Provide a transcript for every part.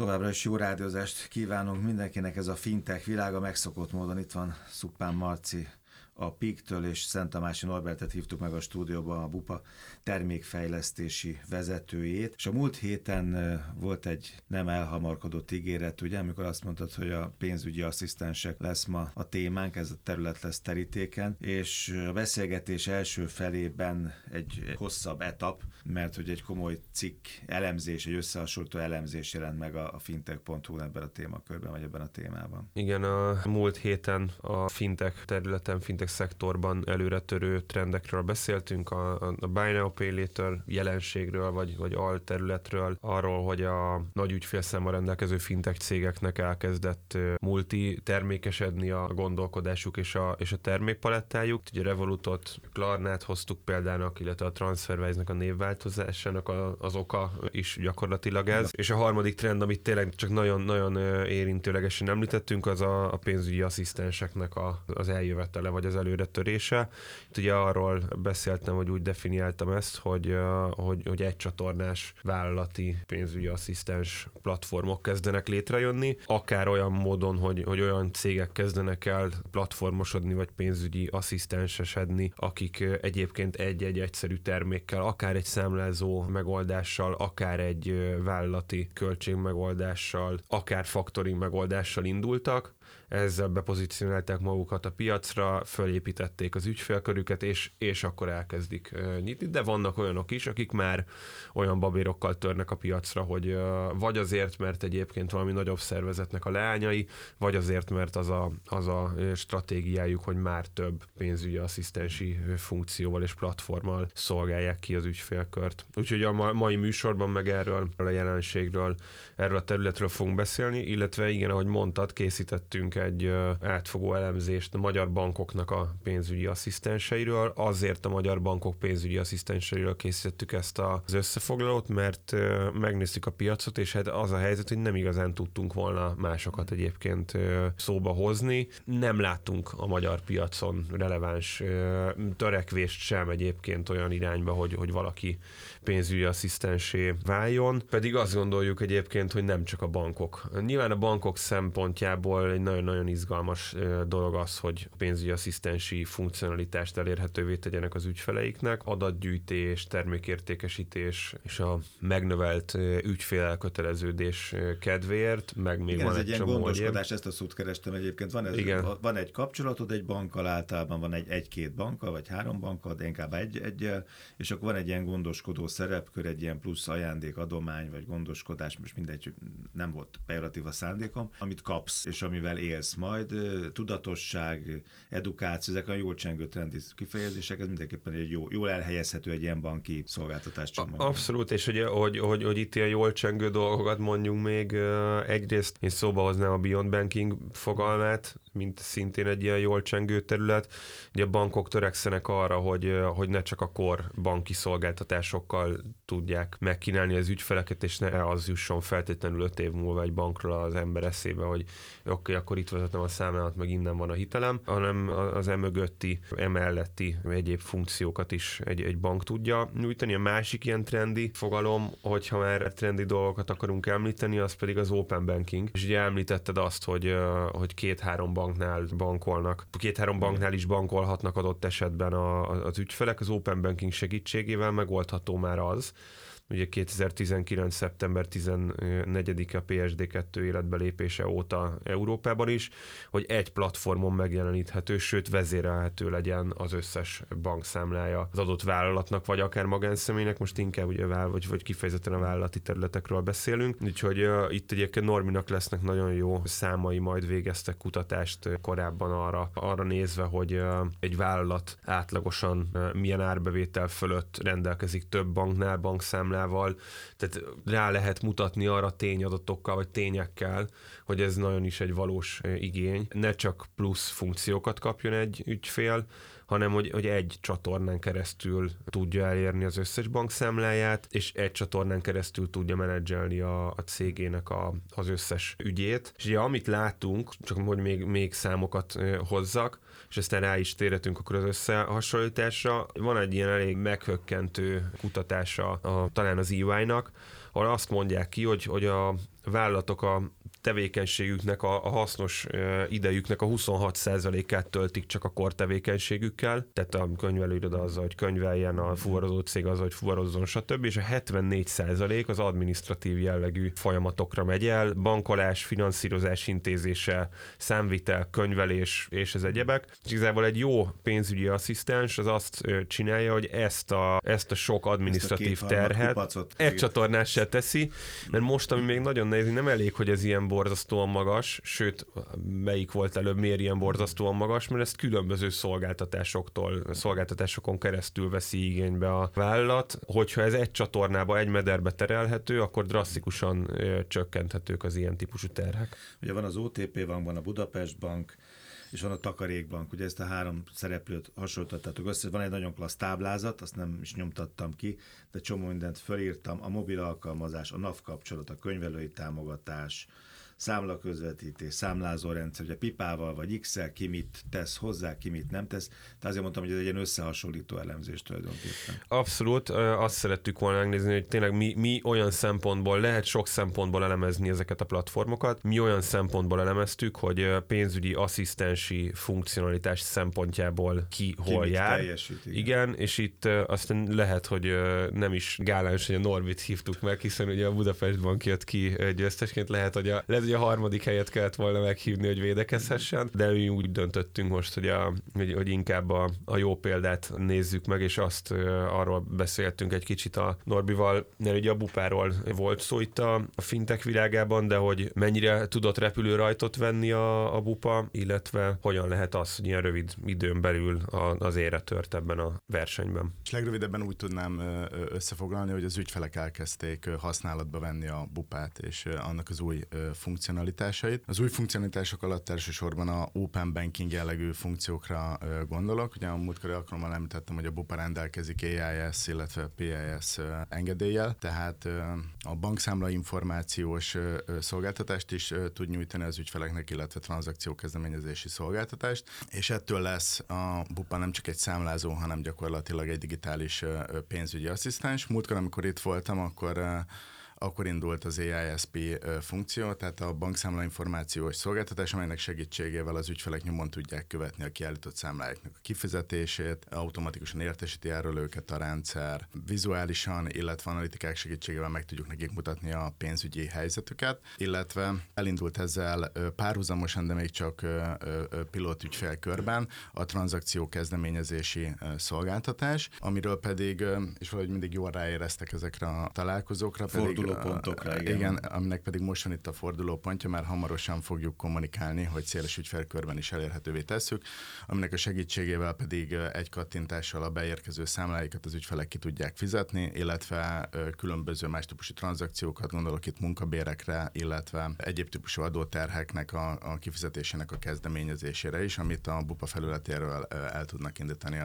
Továbbra is jó rádiózást kívánunk mindenkinek, ez a fintech világa megszokott módon. Itt van Szuppán Marci, a PIK-től és Szent Tamási Norbertet hívtuk meg a stúdióba, a BUPA termékfejlesztési vezetőjét, és a múlt héten volt egy nem elhamarkodott ígéret, ugye, amikor azt mondtad, hogy a pénzügyi asszisztensek lesz ma a témánk, ez a terület lesz terítéken, és a beszélgetés első felében egy hosszabb etap, mert hogy egy komoly cikk elemzés, egy összehasonlító elemzés jelent meg a fintech.hu ebben a témakörben, vagy ebben a témában. Igen, a múlt héten a fintech területen, fintech szektorban előretörő trendekről beszéltünk, a, a Buy Now Pay Later jelenségről, vagy, vagy alterületről, arról, hogy a nagy ügyfélszámmal rendelkező fintech cégeknek elkezdett multi termékesedni a gondolkodásuk és a, és a termékpalettájuk. Ugye Revolutot, Klarnát hoztuk példának, illetve a TransferWise-nak a névváltozásának a, az oka is gyakorlatilag ez. És a harmadik trend, amit tényleg csak nagyon-nagyon érintőlegesen említettünk, az a, a pénzügyi asszisztenseknek a, az eljövetele, vagy az előretörése. Itt ugye arról beszéltem, hogy úgy definiáltam ezt, hogy, hogy, hogy egy csatornás vállalati pénzügyi asszisztens platformok kezdenek létrejönni, akár olyan módon, hogy, hogy olyan cégek kezdenek el platformosodni, vagy pénzügyi asszisztensesedni, akik egyébként egy-egy egyszerű termékkel, akár egy számlázó megoldással, akár egy vállalati költségmegoldással, akár faktoring megoldással indultak, ezzel bepozícionálták magukat a piacra, fölépítették az ügyfélkörüket, és, és akkor elkezdik nyitni, de vannak olyanok is, akik már olyan babérokkal törnek a piacra, hogy vagy azért, mert egyébként valami nagyobb szervezetnek a leányai, vagy azért, mert az a, az a stratégiájuk, hogy már több pénzügyi asszisztensi funkcióval és platformmal szolgálják ki az ügyfélkört. Úgyhogy a mai műsorban meg erről a jelenségről, erről a területről fogunk beszélni, illetve igen, ahogy mondtad, készítettünk egy átfogó elemzést a magyar bankoknak a pénzügyi asszisztenseiről. Azért a magyar bankok pénzügyi asszisztenseiről készítettük ezt az összefoglalót, mert megnéztük a piacot, és hát az a helyzet, hogy nem igazán tudtunk volna másokat egyébként szóba hozni. Nem láttunk a magyar piacon releváns törekvést sem egyébként olyan irányba, hogy, hogy valaki pénzügyi asszisztensé váljon. Pedig azt gondoljuk egyébként, hogy nem csak a bankok. Nyilván a bankok szempontjából egy nagyon nagyon izgalmas dolog az, hogy pénzügyi asszisztensi funkcionalitást elérhetővé tegyenek az ügyfeleiknek, adatgyűjtés, termékértékesítés és a megnövelt ügyfél elköteleződés kedvéért, meg még Igen, van ez egy, egy ilyen gondoskodás, ezt a szót kerestem egyébként. Van, ez, Igen. van egy kapcsolatod egy bankkal, általában van egy, egy-két bankkal, vagy három bankkal, de inkább egy, egy és akkor van egy ilyen gondoskodó szerepkör, egy ilyen plusz ajándék, adomány, vagy gondoskodás, most mindegy, nem volt pejoratív a szándékom, amit kapsz, és amivel élsz élsz majd, tudatosság, edukáció, ezek a jól csengő trendi kifejezések, ez mindenképpen egy jó, jól elhelyezhető egy ilyen banki szolgáltatás csomag. Abszolút, és hogy, hogy, hogy, hogy itt ilyen jól csengő dolgokat mondjunk még, egyrészt én szóba hoznám a Beyond Banking fogalmát, mint szintén egy ilyen jól csengő terület. Ugye a bankok törekszenek arra, hogy, hogy ne csak a kor banki szolgáltatásokkal tudják megkínálni az ügyfeleket, és ne az jusson feltétlenül öt év múlva egy bankról az ember eszébe, hogy oké, okay, akkor itt vezetem a számlámat, meg innen van a hitelem, hanem az emögötti, emelletti egyéb funkciókat is egy, egy bank tudja nyújtani. A másik ilyen trendi fogalom, hogyha már trendi dolgokat akarunk említeni, az pedig az open banking. És ugye említetted azt, hogy, hogy két-három banknál bankolnak, két-három banknál is bankolhatnak adott esetben a, az ügyfelek. Az open banking segítségével megoldható már az, ugye 2019. szeptember 14-a PSD2 életbe lépése óta Európában is, hogy egy platformon megjeleníthető, sőt vezérelhető legyen az összes bankszámlája az adott vállalatnak, vagy akár magánszemélynek, most inkább ugye vagy, vagy kifejezetten a vállalati területekről beszélünk, úgyhogy uh, itt egyébként Norminak lesznek nagyon jó számai, majd végeztek kutatást korábban arra, arra nézve, hogy uh, egy vállalat átlagosan uh, milyen árbevétel fölött rendelkezik több banknál, bankszámlál, számlával, tehát rá lehet mutatni arra tényadatokkal vagy tényekkel, hogy ez nagyon is egy valós igény. Ne csak plusz funkciókat kapjon egy ügyfél, hanem hogy, hogy egy csatornán keresztül tudja elérni az összes bankszámláját, és egy csatornán keresztül tudja menedzselni a, a cégének a, az összes ügyét. És ugye amit látunk, csak hogy még, még számokat hozzak, és aztán rá is térhetünk akkor az összehasonlításra. Van egy ilyen elég meghökkentő kutatása a, talán az EY-nak, ahol azt mondják ki, hogy, hogy a vállalatok a tevékenységüknek, a, a hasznos idejüknek a 26%-át töltik csak a kor tevékenységükkel, tehát a könyvelőiroda az, hogy könyveljen, a fuvarozó cég az, hogy fuvarozzon, stb. És a 74% az administratív jellegű folyamatokra megy el, bankolás, finanszírozás intézése, számvitel, könyvelés és az egyebek. És igazából egy jó pénzügyi asszisztens az azt csinálja, hogy ezt a, ezt a sok administratív terhet egy csatornás se teszi, mert most, ami még nagyon nehéz, nem elég, hogy ez ilyen borzasztóan magas, sőt, melyik volt előbb, miért ilyen borzasztóan magas, mert ezt különböző szolgáltatásoktól, szolgáltatásokon keresztül veszi igénybe a vállalat. Hogyha ez egy csatornába, egy mederbe terelhető, akkor drasztikusan csökkenthetők az ilyen típusú terhek. Ugye van az OTP bank, van a Budapest bank, és van a Takarékbank. Ugye ezt a három szereplőt hasonlítottátok össze. Van egy nagyon klassz táblázat, azt nem is nyomtattam ki, de csomó mindent felírtam. A mobil alkalmazás, a NAV kapcsolat, a könyvelői támogatás, számlaközvetítés, számlázórendszer, ugye pipával vagy x ki mit tesz hozzá, ki mit nem tesz. Tehát azért mondtam, hogy ez egy ilyen összehasonlító elemzés tulajdonképpen. Abszolút, azt szerettük volna megnézni, hogy tényleg mi, mi olyan szempontból, lehet sok szempontból elemezni ezeket a platformokat, mi olyan szempontból elemeztük, hogy pénzügyi asszisztensi funkcionalitás szempontjából ki, ki hol jár. Teljesít, igen. igen, és itt aztán lehet, hogy nem is gáláns, hogy a Norbit hívtuk meg, hiszen ugye a Budapest Bank jött ki győztesként, lehet, hogy a, lehet, hogy a harmadik helyet kellett volna meghívni, hogy védekezhessen, de mi úgy döntöttünk most, hogy, a, hogy, hogy inkább a, a jó példát nézzük meg, és azt arról beszéltünk egy kicsit a Norbival, mert ugye a bupáról volt szó itt a, a fintek világában, de hogy mennyire tudott repülőrajtot venni a, a bupa, illetve hogyan lehet az, hogy ilyen rövid időn belül a, az ére tört ebben a versenyben. És legrövidebben úgy tudnám összefoglalni, hogy az ügyfelek elkezdték használatba venni a bupát és annak az új funkciót funkcionalitásait. Az új funkcionalitások alatt elsősorban a open banking jellegű funkciókra gondolok. Ugye a múltkori alkalommal említettem, hogy a BUPA rendelkezik AIS, illetve PIS engedéllyel, tehát a bankszámla információs szolgáltatást is tud nyújtani az ügyfeleknek, illetve tranzakció kezdeményezési szolgáltatást, és ettől lesz a BUPA nem csak egy számlázó, hanem gyakorlatilag egy digitális pénzügyi asszisztens. Múltkor, amikor itt voltam, akkor akkor indult az AISP funkció, tehát a bankszámla információs szolgáltatás, amelynek segítségével az ügyfelek nyomon tudják követni a kiállított számláiknak a kifizetését, automatikusan értesíti erről őket a rendszer, vizuálisan, illetve analitikák segítségével meg tudjuk nekik mutatni a pénzügyi helyzetüket, illetve elindult ezzel párhuzamosan, de még csak pilot ügyfélkörben a tranzakció kezdeményezési szolgáltatás, amiről pedig, és valahogy mindig jól ráéreztek ezekre a találkozókra, pedig fordulópontokra, igen. igen. aminek pedig most van itt a fordulópontja, már hamarosan fogjuk kommunikálni, hogy széles ügyfelkörben is elérhetővé tesszük, aminek a segítségével pedig egy kattintással a beérkező számláikat az ügyfelek ki tudják fizetni, illetve különböző más típusú tranzakciókat, gondolok itt munkabérekre, illetve egyéb típusú adóterheknek a, a kifizetésének a kezdeményezésére is, amit a BUPA felületéről el tudnak indítani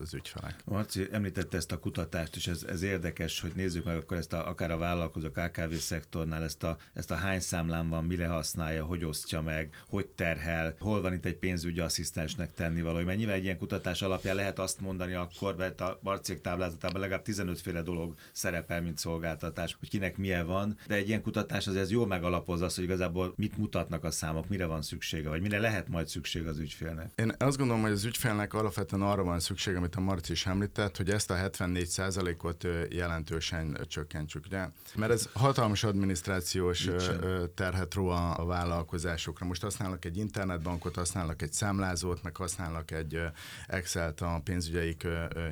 az ügyfelek. Marci említette ezt a kutatást, és ez, ez érdekes, hogy nézzük meg akkor ezt a, akár a vállalkozó KKV szektornál ezt a, ezt a hány számlán van, mire használja, hogy osztja meg, hogy terhel, hol van itt egy pénzügyi asszisztensnek tenni valami. Mert nyilván egy ilyen kutatás alapján lehet azt mondani akkor, mert a Barcék táblázatában legalább 15 féle dolog szerepel, mint szolgáltatás, hogy kinek milyen van, de egy ilyen kutatás az ez jól megalapozza azt, hogy igazából mit mutatnak a számok, mire van szüksége, vagy mire lehet majd szükség az ügyfélnek. Én azt gondolom, hogy az ügyfélnek alapvetően arra van szükség, amit a Marci is említett, hogy ezt a 74%-ot jelentősen csökkentsük. Ugye? Mert ez ez hatalmas adminisztrációs terhet ró a, a vállalkozásokra. Most használnak egy internetbankot, használnak egy számlázót, meg használnak egy Excel-t a pénzügyeik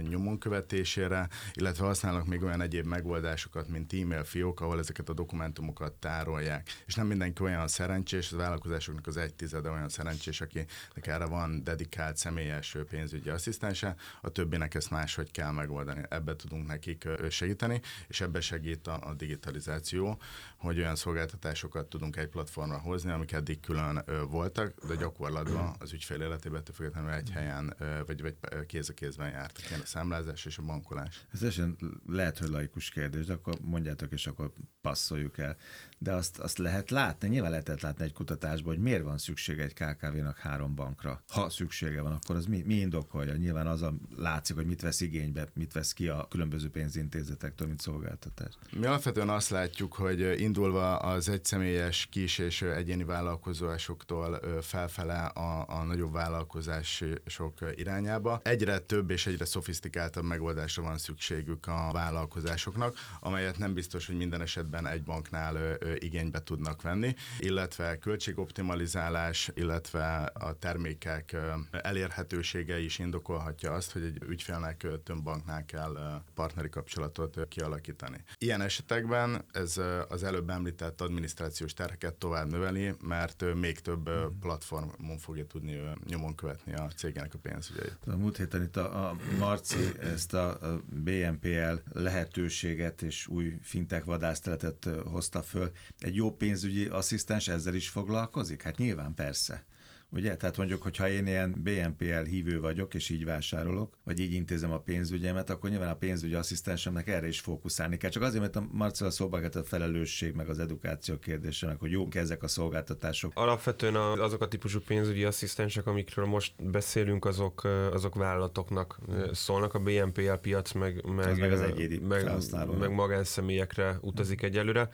nyomon követésére, illetve használnak még olyan egyéb megoldásokat, mint e-mail fiók, ahol ezeket a dokumentumokat tárolják. És nem mindenki olyan szerencsés, az vállalkozásoknak az egy tizede olyan szerencsés, akinek erre van dedikált személyes pénzügyi asszisztense, a többinek ezt máshogy kell megoldani. Ebbe tudunk nekik segíteni, és ebbe segít a, a digitalizáció digitalizáció, hogy olyan szolgáltatásokat tudunk egy platformra hozni, amik eddig külön voltak, de gyakorlatban az ügyfél életében függetlenül egy helyen vagy, vagy kéz a kézben jártak ilyen a számlázás és a bankolás. Ez esetleg lehet, hogy laikus kérdés, de akkor mondjátok, és akkor passzoljuk el. De azt, azt lehet látni, nyilván lehetett látni egy kutatásban, hogy miért van szüksége egy KKV-nak három bankra. Ha szüksége van, akkor az mi, mi indokolja? Nyilván az a látszik, hogy mit vesz igénybe, mit vesz ki a különböző pénzintézetektől, mint szolgáltatás. Mi alapvetően azt látjuk, hogy indulva az egyszemélyes kis és egyéni vállalkozásoktól felfele a, a nagyobb vállalkozások irányába, egyre több és egyre szofisztikáltabb megoldásra van szükségük a vállalkozásoknak, amelyet nem biztos, hogy minden esetben egy banknál igénybe tudnak venni, illetve költségoptimalizálás, illetve a termékek elérhetősége is indokolhatja azt, hogy egy ügyfélnek több banknál kell partneri kapcsolatot kialakítani. Ilyen esetekben ez az előbb említett adminisztrációs terheket tovább növeli, mert még több platformon fogja tudni nyomon követni a cégének a pénzügyeit. A múlt héten itt a, a Marci ezt a BNPL lehetőséget és új fintek vadászteletet hozta föl. Egy jó pénzügyi asszisztens ezzel is foglalkozik? Hát nyilván persze. Ugye? Tehát mondjuk, hogyha én ilyen BNPL hívő vagyok, és így vásárolok, vagy így intézem a pénzügyemet, akkor nyilván a pénzügyi asszisztensemnek erre is fókuszálni kell. Csak azért, mert a Marcella szóba a felelősség, meg az edukáció kérdése, meg hogy jók ezek a szolgáltatások. Alapvetően azok a típusú pénzügyi asszisztensek, amikről most beszélünk, azok, azok vállalatoknak szólnak. A BNPL piac meg, meg, meg, az egyéni meg, meg magánszemélyekre utazik egyelőre,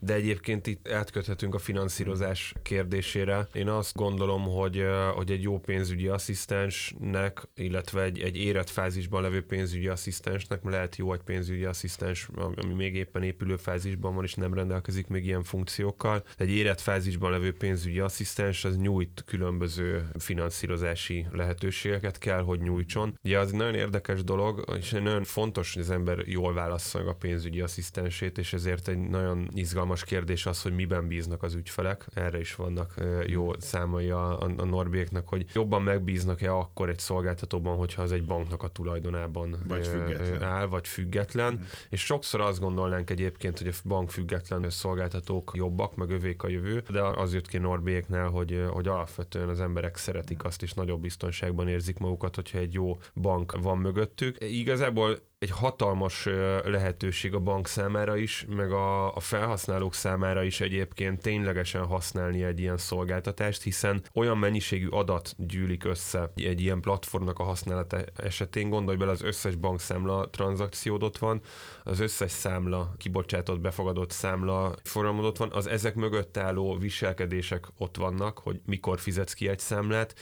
de egyébként itt átköthetünk a finanszírozás kérdésére. Én azt gondolom, hogy, hogy egy jó pénzügyi asszisztensnek, illetve egy, egy érett fázisban levő pénzügyi asszisztensnek lehet jó egy pénzügyi asszisztens, ami még éppen épülő fázisban van, és nem rendelkezik még ilyen funkciókkal. Egy érett fázisban levő pénzügyi asszisztens az nyújt különböző finanszírozási lehetőségeket, kell, hogy nyújtson. Ugye az nagyon érdekes dolog, és nagyon fontos, hogy az ember jól válassza meg a pénzügyi asszisztensét, és ezért egy nagyon izgalmas kérdés az, hogy miben bíznak az ügyfelek. Erre is vannak jó számai a, a, a Norbieknek, hogy jobban megbíznak-e akkor egy szolgáltatóban, hogyha az egy banknak a tulajdonában vagy független. áll, vagy független. Mm. És sokszor azt gondolnánk egyébként, hogy a bank független szolgáltatók jobbak, meg övék a jövő, de az jött ki Norbieknél, hogy, hogy alapvetően az emberek szeretik azt, és nagyobb biztonságban érzik magukat, hogyha egy jó bank van mögöttük. Igazából egy hatalmas lehetőség a bank számára is, meg a, a felhasználók számára is egyébként ténylegesen használni egy ilyen szolgáltatást, hiszen olyan mennyiségű adat gyűlik össze egy ilyen platformnak a használata esetén. Gondolj bele, az összes bankszámla tranzakciód ott van, az összes számla, kibocsátott, befogadott számla forgalmodott van, az ezek mögött álló viselkedések ott vannak, hogy mikor fizetsz ki egy számlát,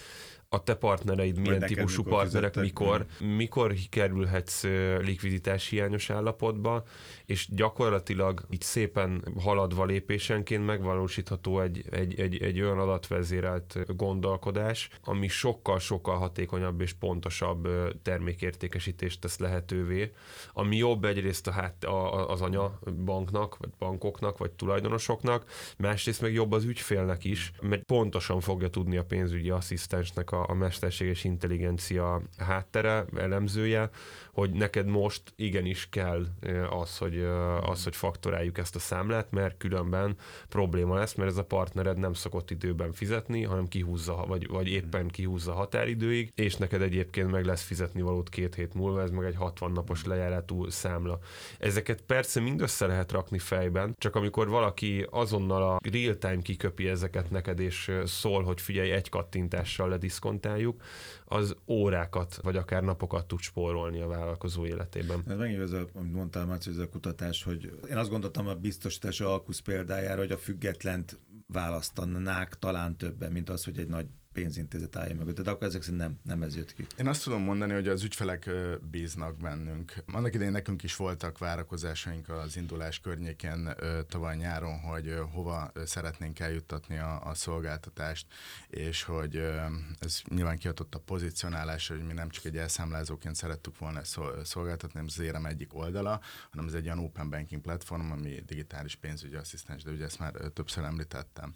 a te partnereid milyen típusú mikor partnerek, mikor, mikor kerülhetsz likviditás hiányos állapotba, és gyakorlatilag így szépen haladva lépésenként megvalósítható egy, egy, egy, egy olyan adatvezérelt gondolkodás, ami sokkal-sokkal hatékonyabb és pontosabb termékértékesítést tesz lehetővé, ami jobb egyrészt a, hát, a, az anya banknak, vagy bankoknak, vagy tulajdonosoknak, másrészt meg jobb az ügyfélnek is, mert pontosan fogja tudni a pénzügyi asszisztensnek a, a mesterséges intelligencia háttere, elemzője, hogy neked most igenis kell az, hogy, az, hogy faktoráljuk ezt a számlát, mert különben probléma lesz, mert ez a partnered nem szokott időben fizetni, hanem kihúzza, vagy, vagy éppen kihúzza határidőig, és neked egyébként meg lesz fizetni valót két hét múlva, ez meg egy 60 napos lejáratú számla. Ezeket persze mind össze lehet rakni fejben, csak amikor valaki azonnal a real-time kiköpi ezeket neked, és szól, hogy figyelj, egy kattintással lediszkontáljuk, az órákat, vagy akár napokat tud spórolni a vállalkozó életében. Ez megint az, amit mondtál, Márci, ez a kutatás, hogy én azt gondoltam a biztosítási alkusz példájára, hogy a függetlent választanák talán többen, mint az, hogy egy nagy pénzintézet állja mögött. De akkor ezek szerint nem, nem ez jött ki. Én azt tudom mondani, hogy az ügyfelek bíznak bennünk. Annak idején nekünk is voltak várakozásaink az indulás környéken tavaly nyáron, hogy hova szeretnénk eljuttatni a, a szolgáltatást, és hogy ez nyilván kiadott a pozícionálás, hogy mi nem csak egy elszámlázóként szerettük volna szolgáltatni, nem az érem egyik oldala, hanem ez egy olyan open banking platform, ami digitális pénzügyi asszisztens, de ugye ezt már többször említettem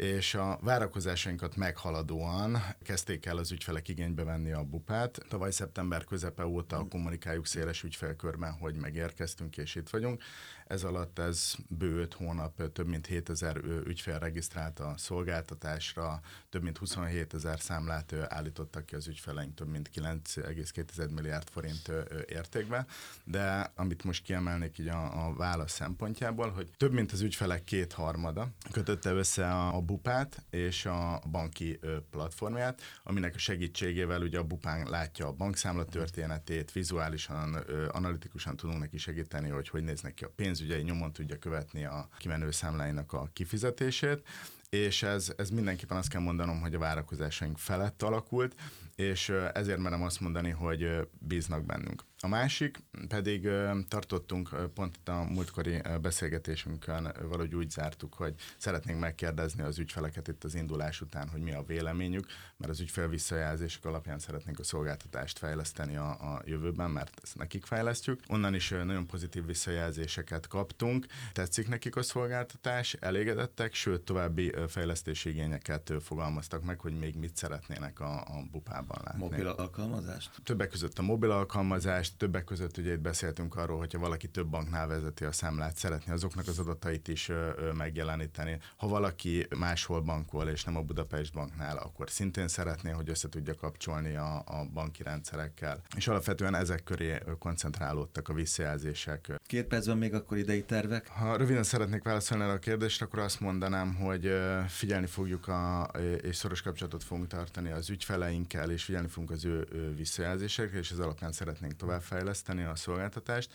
és a várakozásainkat meghaladóan kezdték el az ügyfelek igénybe venni a bupát. Tavaly szeptember közepe óta kommunikáljuk széles ügyfelkörben, hogy megérkeztünk és itt vagyunk. Ez alatt ez bő 5 hónap több mint 7000 ügyfél regisztrált a szolgáltatásra, több mint 27 ezer számlát állítottak ki az ügyfeleink, több mint 9,2 milliárd forint értékben. De amit most kiemelnék így a, a válasz szempontjából, hogy több mint az ügyfelek kétharmada kötötte össze a, a bupát és a banki platformját, aminek a segítségével ugye a bupán látja a bankszámla történetét, vizuálisan, analitikusan tudunk neki segíteni, hogy hogy néznek ki a pénz pénzügyei nyomon tudja követni a kimenő számláinak a kifizetését, és ez, ez mindenképpen azt kell mondanom, hogy a várakozásaink felett alakult, és ezért merem azt mondani, hogy bíznak bennünk. A másik pedig tartottunk pont itt a múltkori beszélgetésünkön, valahogy úgy zártuk, hogy szeretnénk megkérdezni az ügyfeleket itt az indulás után, hogy mi a véleményük, mert az ügyfél visszajelzések alapján szeretnénk a szolgáltatást fejleszteni a, a jövőben, mert ezt nekik fejlesztjük. Onnan is nagyon pozitív visszajelzéseket kaptunk, tetszik nekik a szolgáltatás, elégedettek, sőt további fejlesztési igényeket fogalmaztak meg, hogy még mit szeretnének a, a bupában látni. Mobil alkalmazást? Többek között a mobil alkalmazást, és többek között ugye itt beszéltünk arról, hogyha valaki több banknál vezeti a számlát, szeretné azoknak az adatait is ö, megjeleníteni. Ha valaki máshol bankol, és nem a Budapest banknál, akkor szintén szeretné, hogy össze tudja kapcsolni a, a banki rendszerekkel. És alapvetően ezek köré koncentrálódtak a visszajelzések. Két percben még akkor idei tervek? Ha röviden szeretnék válaszolni erre a kérdést, akkor azt mondanám, hogy figyelni fogjuk a, és szoros kapcsolatot fogunk tartani az ügyfeleinkkel, és figyelni fogunk az ő, ő visszajelzésekre, és ez alapján szeretnénk tovább továbbfejleszteni a szolgáltatást,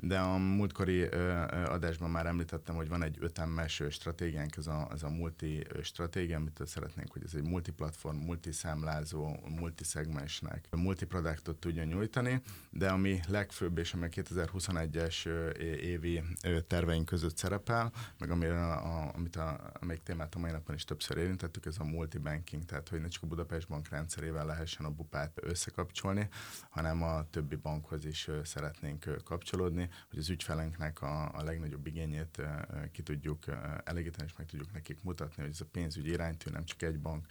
de a múltkori adásban már említettem, hogy van egy ötemmes stratégiánk, ez a, ez a multi stratégia, amit szeretnénk, hogy ez egy multiplatform, multiszámlázó, multiszegmensnek, multiproduktot tudja nyújtani, de ami legfőbb, és ami a 2021-es évi terveink között szerepel, meg amire a, amit a, amelyik témát a mai napon is többször érintettük, ez a multibanking, tehát hogy ne csak a Budapest bank rendszerével lehessen a bupát összekapcsolni, hanem a többi bankhoz is szeretnénk kapcsolódni, hogy az ügyfelenknek a, a legnagyobb igényét ki tudjuk elégíteni, és meg tudjuk nekik mutatni, hogy ez a pénzügyi iránytű nem csak egy bank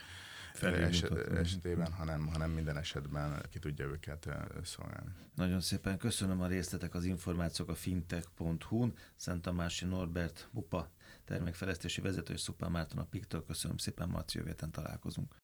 eset, esetében, hanem, hanem minden esetben ki tudja őket szolgálni. Nagyon szépen köszönöm a részletek, az információk a fintech.hu-n. Szent Tamási Norbert Bupa termékfejlesztési vezető és Szupán Márton a Piktől. Köszönöm szépen, Marci, jövő találkozunk.